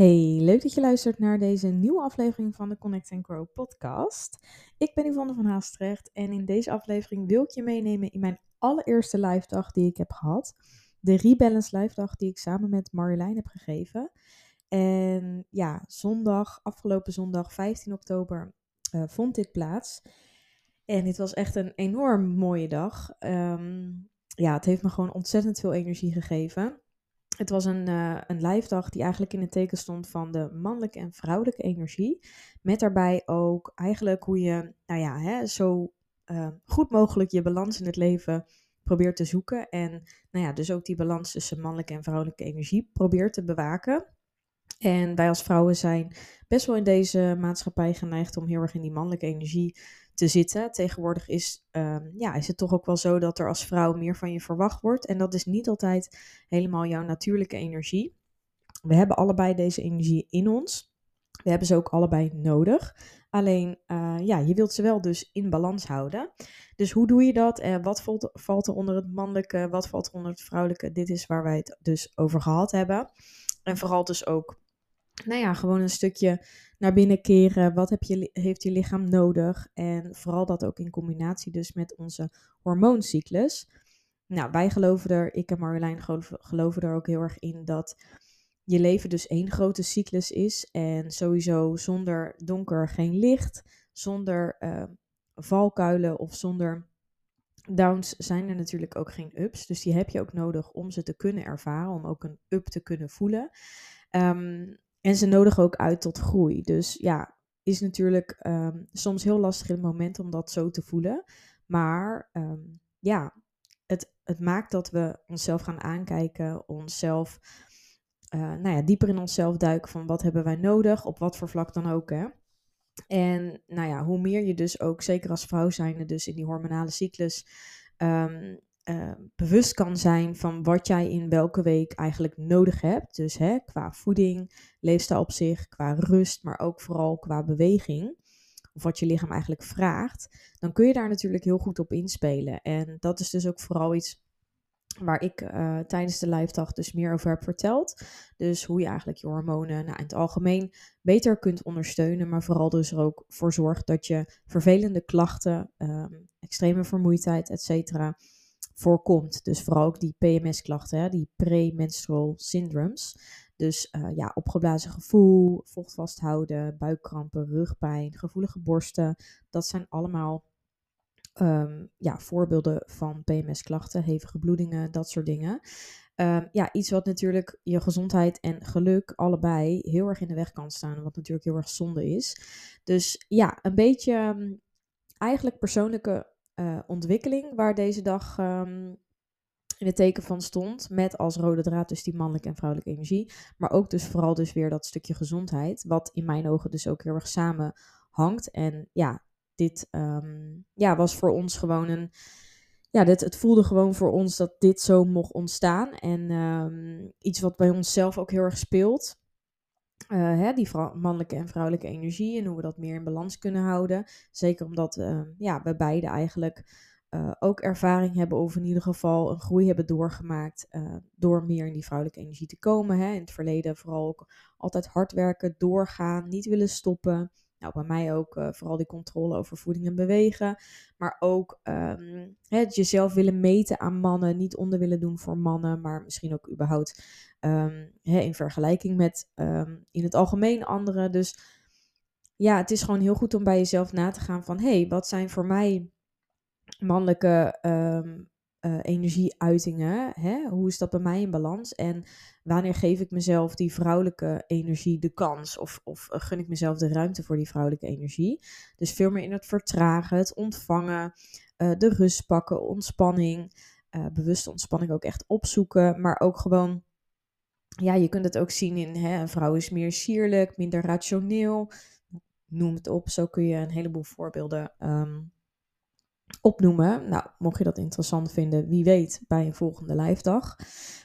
Hey, leuk dat je luistert naar deze nieuwe aflevering van de Connect and Grow podcast. Ik ben Yvonne van Haastrecht en in deze aflevering wil ik je meenemen in mijn allereerste live dag die ik heb gehad. De Rebalance live dag die ik samen met Marjolein heb gegeven. En ja, zondag, afgelopen zondag 15 oktober, uh, vond dit plaats. En dit was echt een enorm mooie dag. Um, ja, het heeft me gewoon ontzettend veel energie gegeven. Het was een, uh, een live dag die eigenlijk in het teken stond van de mannelijke en vrouwelijke energie. Met daarbij ook eigenlijk hoe je, nou ja, hè, zo uh, goed mogelijk je balans in het leven probeert te zoeken. En nou ja, dus ook die balans tussen mannelijke en vrouwelijke energie probeert te bewaken. En wij als vrouwen zijn best wel in deze maatschappij geneigd om heel erg in die mannelijke energie te zitten. Tegenwoordig is, um, ja, is het toch ook wel zo dat er als vrouw meer van je verwacht wordt. En dat is niet altijd helemaal jouw natuurlijke energie. We hebben allebei deze energie in ons. We hebben ze ook allebei nodig. Alleen, uh, ja, je wilt ze wel dus in balans houden. Dus hoe doe je dat? En uh, wat valt, valt er onder het mannelijke? Wat valt er onder het vrouwelijke? Dit is waar wij het dus over gehad hebben. En vooral dus ook nou ja, gewoon een stukje naar binnen keren. Wat heb je, heeft je lichaam nodig? En vooral dat ook in combinatie dus met onze hormooncyclus. Nou, wij geloven er, ik en Marjolein geloven, er ook heel erg in dat je leven dus één grote cyclus is. En sowieso zonder donker geen licht, zonder uh, valkuilen of zonder downs zijn er natuurlijk ook geen ups. Dus die heb je ook nodig om ze te kunnen ervaren, om ook een up te kunnen voelen. Um, en ze nodigen ook uit tot groei. Dus ja, is natuurlijk um, soms heel lastig in het moment om dat zo te voelen. Maar um, ja, het, het maakt dat we onszelf gaan aankijken, onszelf, uh, nou ja, dieper in onszelf duiken van wat hebben wij nodig, op wat voor vlak dan ook. Hè? En nou ja, hoe meer je dus ook, zeker als vrouw zijnde, dus in die hormonale cyclus, um, uh, bewust kan zijn van wat jij in welke week eigenlijk nodig hebt. Dus hè, qua voeding, leefstijl op zich, qua rust, maar ook vooral qua beweging. Of wat je lichaam eigenlijk vraagt. Dan kun je daar natuurlijk heel goed op inspelen. En dat is dus ook vooral iets waar ik uh, tijdens de live dag dus meer over heb verteld. Dus hoe je eigenlijk je hormonen nou, in het algemeen beter kunt ondersteunen, maar vooral dus er ook voor zorgt dat je vervelende klachten, um, extreme vermoeidheid, et cetera, voorkomt. Dus vooral ook die PMS-klachten, die premenstrual syndromes. Dus uh, ja, opgeblazen gevoel, vocht vasthouden, buikkrampen, rugpijn, gevoelige borsten. Dat zijn allemaal um, ja, voorbeelden van PMS-klachten, hevige bloedingen, dat soort dingen. Um, ja, iets wat natuurlijk je gezondheid en geluk allebei heel erg in de weg kan staan. Wat natuurlijk heel erg zonde is. Dus ja, een beetje um, eigenlijk persoonlijke uh, ontwikkeling waar deze dag um, in het teken van stond. Met als rode draad dus die mannelijke en vrouwelijke energie. Maar ook dus vooral dus weer dat stukje gezondheid. Wat in mijn ogen dus ook heel erg samen hangt. En ja, dit um, ja, was voor ons gewoon een... Ja, dit, het voelde gewoon voor ons dat dit zo mocht ontstaan. En um, iets wat bij onszelf ook heel erg speelt. Uh, hè, die mannelijke en vrouwelijke energie en hoe we dat meer in balans kunnen houden. Zeker omdat uh, ja, we beide eigenlijk uh, ook ervaring hebben of in ieder geval een groei hebben doorgemaakt door meer in die vrouwelijke energie te komen. Hè. In het verleden vooral ook altijd hard werken, doorgaan, niet willen stoppen. Nou, bij mij ook uh, vooral die controle over voeding en bewegen. Maar ook um, het jezelf willen meten aan mannen. Niet onder willen doen voor mannen. Maar misschien ook überhaupt um, hè, in vergelijking met um, in het algemeen anderen. Dus ja, het is gewoon heel goed om bij jezelf na te gaan van... Hé, hey, wat zijn voor mij mannelijke uh, energieuitingen. Hè? Hoe is dat bij mij in balans? En wanneer geef ik mezelf die vrouwelijke energie de kans? Of, of uh, gun ik mezelf de ruimte voor die vrouwelijke energie? Dus veel meer in het vertragen, het ontvangen, uh, de rust pakken, ontspanning. bewuste ontspanning ook echt opzoeken. Maar ook gewoon, ja, je kunt het ook zien in hè, een vrouw is meer sierlijk, minder rationeel. Noem het op. Zo kun je een heleboel voorbeelden um, opnoemen. Nou, mocht je dat interessant vinden, wie weet bij een volgende live dag.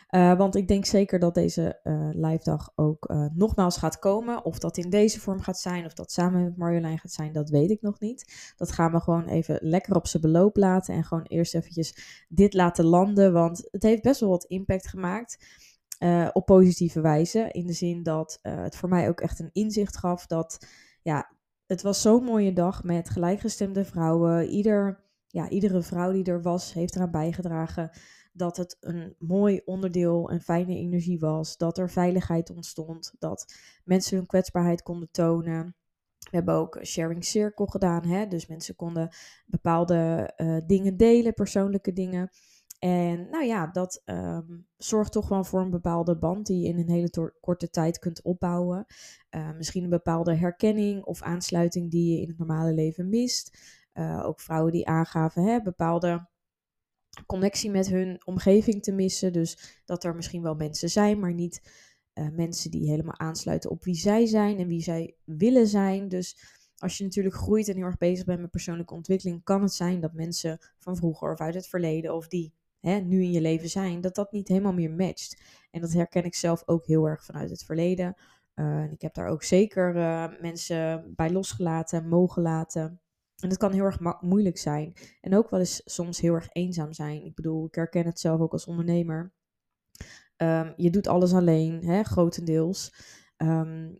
Uh, want ik denk zeker dat deze uh, live dag ook uh, nogmaals gaat komen. Of dat in deze vorm gaat zijn, of dat samen met Marjolein gaat zijn, dat weet ik nog niet. Dat gaan we gewoon even lekker op zijn beloop laten. En gewoon eerst eventjes dit laten landen. Want het heeft best wel wat impact gemaakt. op positieve wijze. In de zin dat het voor mij ook echt een inzicht gaf dat ja, het was zo'n mooie dag met gelijkgestemde vrouwen. Ieder, ja, iedere vrouw die er was, heeft eraan bijgedragen dat het een mooi onderdeel en fijne energie was. Dat er veiligheid ontstond. Dat mensen hun kwetsbaarheid konden tonen. We hebben ook sharing circle gedaan. Hè? Dus mensen konden bepaalde uh, dingen delen, persoonlijke dingen. En nou ja, dat um, zorgt toch wel voor een bepaalde band die je in een hele korte tijd kunt opbouwen. Uh, misschien een bepaalde herkenning of aansluiting die je in het normale leven mist. Uh, ook vrouwen die aangaven hè, bepaalde connectie met hun omgeving te missen. Dus dat er misschien wel mensen zijn, maar niet uh, mensen die helemaal aansluiten op wie zij zijn en wie zij willen zijn. Dus als je natuurlijk groeit en heel erg bezig bent met persoonlijke ontwikkeling, kan het zijn dat mensen van vroeger of uit het verleden of die hè, nu in je leven zijn, dat dat niet helemaal meer matcht. En dat herken ik zelf ook heel erg vanuit het verleden. Uh, ik heb daar ook zeker mensen bij losgelaten, mogen laten. En dat kan heel erg moeilijk zijn. En ook wel eens soms heel erg eenzaam zijn. Ik bedoel, ik herken het zelf ook als ondernemer. Um, je doet alles alleen, hè, grotendeels. Um,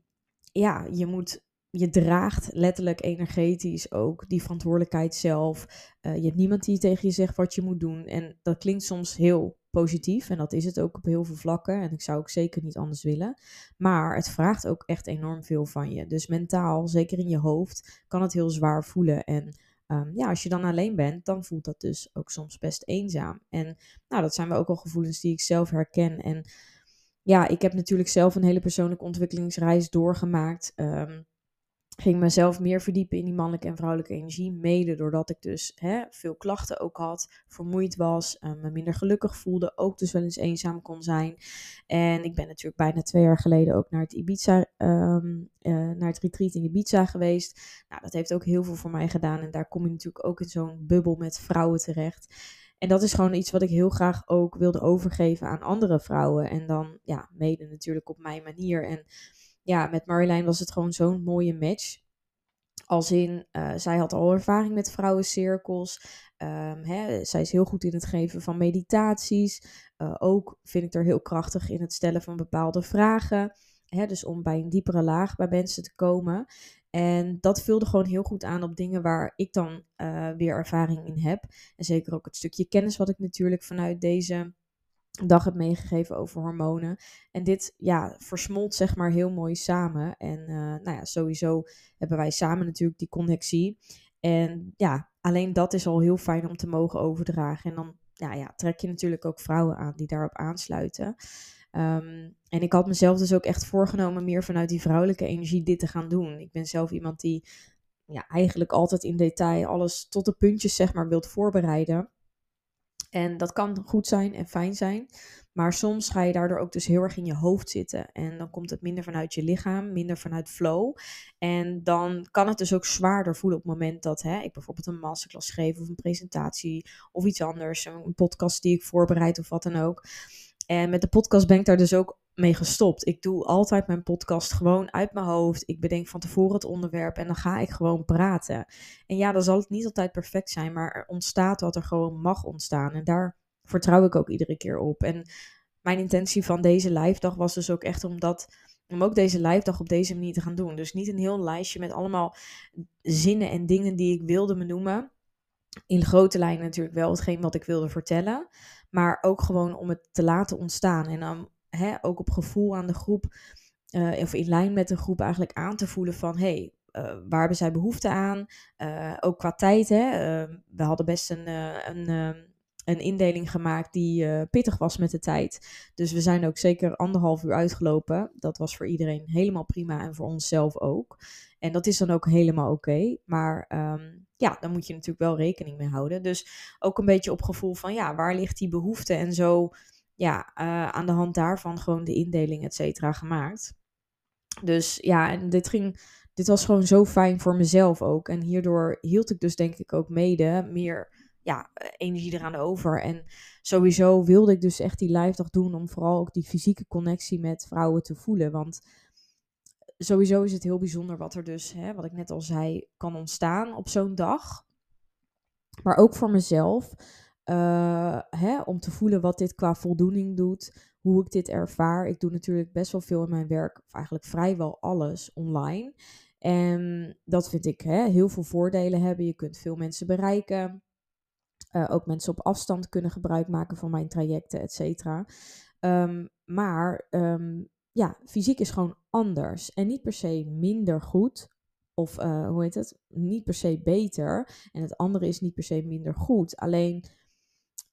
ja, je moet je draagt letterlijk energetisch ook die verantwoordelijkheid zelf. Uh, je hebt niemand die tegen je zegt wat je moet doen. En dat klinkt soms heel positief. En dat is het ook op heel veel vlakken. En ik zou ook zeker niet anders willen. Maar het vraagt ook echt enorm veel van je. Dus mentaal, zeker in je hoofd, kan het heel zwaar voelen. En um, ja, als je dan alleen bent, dan voelt dat dus ook soms best eenzaam. En nou, dat zijn wel ook al gevoelens die ik zelf herken. En ja, ik heb natuurlijk zelf een hele persoonlijke ontwikkelingsreis doorgemaakt. Um, ging mezelf meer verdiepen in die mannelijke en vrouwelijke energie. Mede doordat ik dus hè, veel klachten ook had, vermoeid was, uh, me minder gelukkig voelde, ook dus wel eens eenzaam kon zijn. En ik ben natuurlijk bijna twee jaar geleden ook naar het Ibiza, um, uh, naar het retreat in Ibiza geweest. Nou, dat heeft ook heel veel voor mij gedaan. En daar kom je natuurlijk ook in zo'n bubbel met vrouwen terecht. En dat is gewoon iets wat ik heel graag ook wilde overgeven aan andere vrouwen. En dan, ja, mede natuurlijk op mijn manier. En ja, met Marjolein was het gewoon zo'n mooie match. Als in, uh, zij had al ervaring met vrouwencirkels. Um, hè, zij is heel goed in het geven van meditaties. Uh, ook vind ik er heel krachtig in het stellen van bepaalde vragen. Hè, dus om bij een diepere laag bij mensen te komen. En dat vulde gewoon heel goed aan op dingen waar ik dan uh, weer ervaring in heb. En zeker ook het stukje kennis wat ik natuurlijk vanuit deze dag heb meegegeven over hormonen. En dit ja, versmolt zeg maar heel mooi samen. En uh, nou ja, sowieso hebben wij samen natuurlijk die connectie. En ja, alleen dat is al heel fijn om te mogen overdragen. En dan ja, ja, trek je natuurlijk ook vrouwen aan die daarop aansluiten. Um, en ik had mezelf dus ook echt voorgenomen meer vanuit die vrouwelijke energie dit te gaan doen. Ik ben zelf iemand die ja, eigenlijk altijd in detail alles tot de puntjes zeg maar wilt voorbereiden. En dat kan goed zijn en fijn zijn. Maar soms ga je daardoor ook dus heel erg in je hoofd zitten. En dan komt het minder vanuit je lichaam, minder vanuit flow. En dan kan het dus ook zwaarder voelen op het moment dat hè, ik bijvoorbeeld een masterclass geef of een presentatie of iets anders. Een podcast die ik voorbereid of wat dan ook. En met de podcast ben ik daar dus ook mee gestopt. Ik doe altijd mijn podcast gewoon uit mijn hoofd. Ik bedenk van tevoren het onderwerp en dan ga ik gewoon praten. En ja, dan zal het niet altijd perfect zijn, maar er ontstaat wat er gewoon mag ontstaan. En daar vertrouw ik ook iedere keer op. En mijn intentie van deze live dag was dus ook echt om dat om ook deze live dag op deze manier te gaan doen. Dus niet een heel lijstje met allemaal zinnen en dingen die ik wilde benoemen. In grote lijnen natuurlijk wel hetgeen wat ik wilde vertellen. Maar ook gewoon om het te laten ontstaan. En dan hè, ook op gevoel aan de groep, uh, of in lijn met de groep eigenlijk aan te voelen van hey, uh, waar hebben zij behoefte aan? Uh, ook qua tijd, hè. we hadden best een, een, een indeling gemaakt die pittig was met de tijd. Dus we zijn ook zeker anderhalf uur uitgelopen. Dat was voor iedereen helemaal prima en voor onszelf ook. En dat is dan ook helemaal oké. Maar um, ja, dan moet je natuurlijk wel rekening mee houden. Dus ook een beetje op gevoel van ja, waar ligt die behoefte en zo ja, uh, aan de hand daarvan gewoon de indeling, et cetera, gemaakt. Dus ja, en dit ging, dit was gewoon zo fijn voor mezelf ook. En hierdoor hield ik dus denk ik ook mede meer ja, energie eraan over. En sowieso wilde ik dus echt die live dag doen om vooral ook die fysieke connectie met vrouwen te voelen. Want sowieso is het heel bijzonder wat er dus, hè, wat ik net al zei, kan ontstaan op zo'n dag. Maar ook voor mezelf Uh, hè, om te voelen wat dit qua voldoening doet, hoe ik dit ervaar. Ik doe natuurlijk best wel veel in mijn werk, of eigenlijk vrijwel alles online. En dat vind ik hè, heel veel voordelen hebben. Je kunt veel mensen bereiken. Uh, ook mensen op afstand kunnen gebruik maken van mijn trajecten, et cetera. Um, maar um, ja, fysiek is gewoon anders. En niet per se minder goed. Of uh, hoe heet het? Niet per se beter. En het andere is niet per se minder goed. Alleen,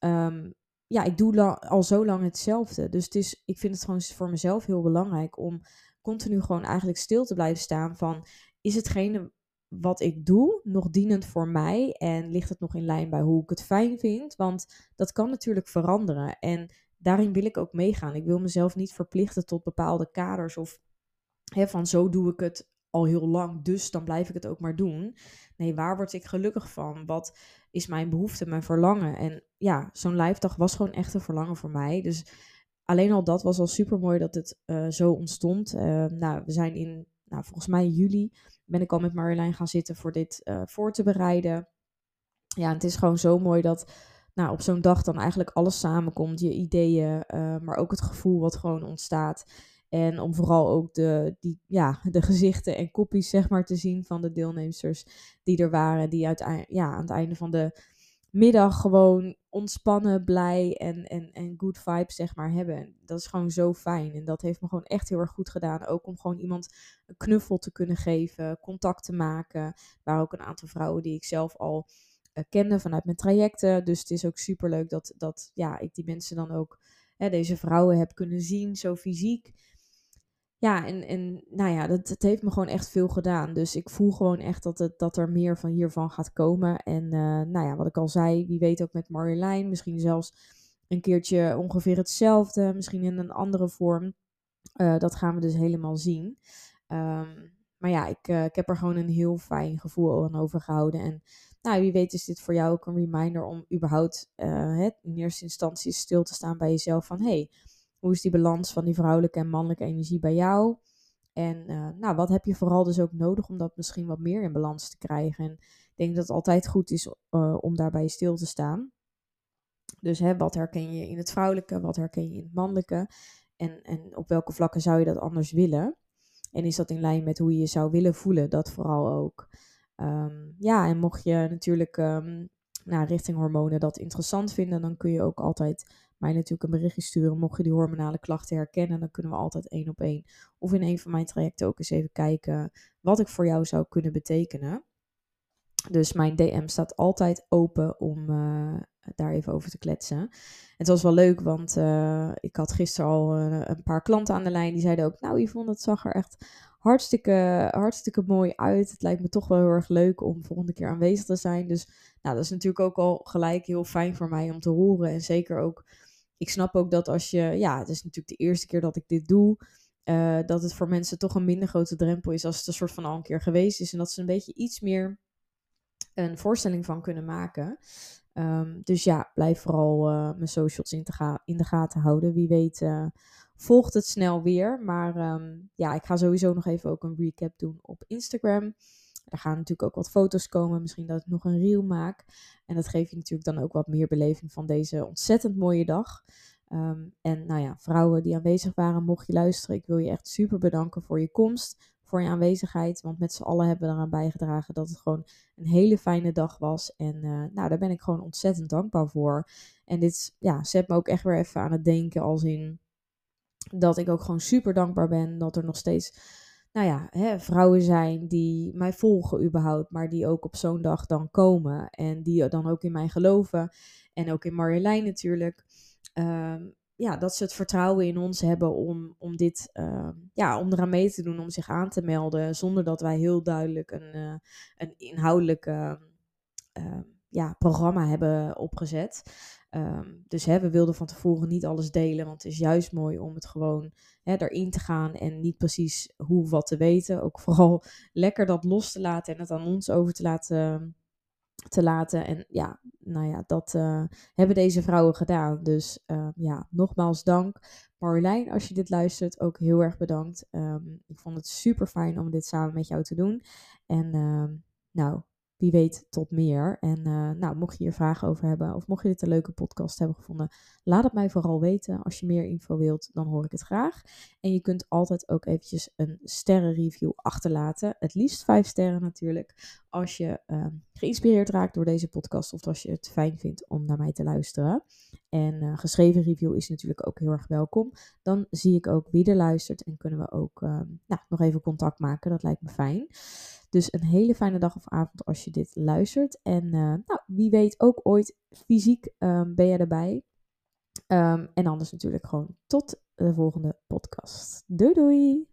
um, ja, ik doe al zo lang hetzelfde. Dus het is, ik vind het gewoon voor mezelf heel belangrijk om continu gewoon eigenlijk stil te blijven staan van... Is hetgene wat ik doe nog dienend voor mij? En ligt het nog in lijn bij hoe ik het fijn vind? Want dat kan natuurlijk veranderen. En daarin wil ik ook meegaan. Ik wil mezelf niet verplichten tot bepaalde kaders of hè, van zo doe ik het al heel lang, dus dan blijf ik het ook maar doen. Nee, waar word ik gelukkig van? Wat is mijn behoefte, mijn verlangen? En ja, zo'n lijfdag was gewoon echt een verlangen voor mij. Dus alleen al dat was al super mooi dat het uh, zo ontstond. Uh, nou, we zijn in, nou, volgens mij juli, ben ik al met Marjolein gaan zitten voor dit uh, voor te bereiden. Ja, het is gewoon zo mooi dat nou, op zo'n dag dan eigenlijk alles samenkomt. Je ideeën, maar ook het gevoel wat gewoon ontstaat. En om vooral ook de, die, ja, de gezichten en kopjes zeg maar, te zien van de deelnemers die er waren. Die uiteindelijk, ja, aan het einde van de middag gewoon ontspannen, blij en, en, en good vibes zeg maar hebben. Dat is gewoon zo fijn. En dat heeft me gewoon echt heel erg goed gedaan. Ook om gewoon iemand een knuffel te kunnen geven, contact te maken. Er waren ook een aantal vrouwen die ik zelf al uh, kende vanuit mijn trajecten. Dus het is ook super leuk dat, dat ja, ik die mensen dan ook, deze vrouwen heb kunnen zien, zo fysiek ja, en, en nou ja, dat, het heeft me gewoon echt veel gedaan. Dus ik voel gewoon echt dat, het, dat er meer van hiervan gaat komen. En uh, nou ja, wat ik al zei, wie weet ook met Marjolein. Misschien zelfs een keertje ongeveer hetzelfde. Misschien in een andere vorm. Uh, dat gaan we dus helemaal zien. Um, maar ja, ik, uh, ik heb er gewoon een heel fijn gevoel aan overgehouden. En nou, wie weet is dit voor jou ook een reminder om überhaupt het, in eerste instantie stil te staan bij jezelf. Van hey, hoe is die balans van die vrouwelijke en mannelijke energie bij jou? En uh, nou, wat heb je vooral dus ook nodig om dat misschien wat meer in balans te krijgen? En ik denk dat het altijd goed is uh, om daarbij stil te staan. Dus hè, wat herken je in het vrouwelijke, wat herken je in het mannelijke? En, en op welke vlakken zou je dat anders willen? En is dat in lijn met hoe je je zou willen voelen? Dat vooral ook. Um, ja, en mocht je natuurlijk um, nou, richting hormonen dat interessant vinden, dan kun je ook altijd mij natuurlijk een berichtje sturen. Mocht je die hormonale klachten herkennen, dan kunnen we altijd één op één. Of in een van mijn trajecten ook eens even kijken wat ik voor jou zou kunnen betekenen. Dus mijn DM staat altijd open om uh, daar even over te kletsen. Het was wel leuk, want uh, ik had gisteren al uh, een paar klanten aan de lijn. Die zeiden ook, nou Yvonne, het zag er echt hartstikke, hartstikke mooi uit. Het lijkt me toch wel heel erg leuk om volgende keer aanwezig te zijn. Dus nou, dat is natuurlijk ook al gelijk heel fijn voor mij om te horen. En zeker ook ik snap ook dat als je, ja, het is natuurlijk de eerste keer dat ik dit doe, uh, dat het voor mensen toch een minder grote drempel is als het een soort van al een keer geweest is. En dat ze een beetje iets meer een voorstelling van kunnen maken. Um, dus ja, blijf vooral uh, mijn socials in, de gaten houden. Wie weet uh, volgt het snel weer. Maar um, ja, ik ga sowieso nog even ook een recap doen op Instagram. Er gaan natuurlijk ook wat foto's komen. Misschien dat ik nog een reel maak. En dat geeft je natuurlijk dan ook wat meer beleving van deze ontzettend mooie dag. Um, en nou ja, vrouwen die aanwezig waren, mocht je luisteren, ik wil je echt super bedanken voor je komst, voor je aanwezigheid. Want met z'n allen hebben we eraan bijgedragen dat het gewoon een hele fijne dag was. En uh, nou, daar ben ik gewoon ontzettend dankbaar voor. En dit ja, zet me ook echt weer even aan het denken als in dat ik ook gewoon super dankbaar ben dat er nog steeds nou ja, hè, vrouwen zijn die mij volgen überhaupt, maar die ook op zo'n dag dan komen en die dan ook in mij geloven en ook in Marjolein natuurlijk. Um, ja, dat ze het vertrouwen in ons hebben om, om dit, uh, ja, om eraan mee te doen, om zich aan te melden, zonder dat wij heel duidelijk een, uh, een inhoudelijk uh, ja, programma hebben opgezet. Um, dus hè, we wilden van tevoren niet alles delen, want het is juist mooi om het gewoon hè, erin te gaan en niet precies hoe wat te weten. Ook vooral lekker dat los te laten en het aan ons over te laten. Te laten. En ja, nou ja, dat uh, hebben deze vrouwen gedaan. Dus uh, ja, nogmaals dank. Marjolein, als je dit luistert, ook heel erg bedankt. Ik vond het super fijn om dit samen met jou te doen. En nou, wie weet tot meer. En uh, nou, mocht je hier vragen over hebben of mocht je dit een leuke podcast hebben gevonden, laat het mij vooral weten. Als je meer info wilt, dan hoor ik het graag. En je kunt altijd ook eventjes een sterrenreview achterlaten. Het liefst vijf sterren natuurlijk. Als je uh, geïnspireerd raakt door deze podcast of als je het fijn vindt om naar mij te luisteren. En uh, geschreven review is natuurlijk ook heel erg welkom. Dan zie ik ook wie er luistert en kunnen we ook nou, nog even contact maken. Dat lijkt me fijn. Dus een hele fijne dag of avond als je dit luistert. En uh, nou, wie weet ook ooit fysiek um, ben je erbij. Um, en anders natuurlijk gewoon tot de volgende podcast. Doei doei!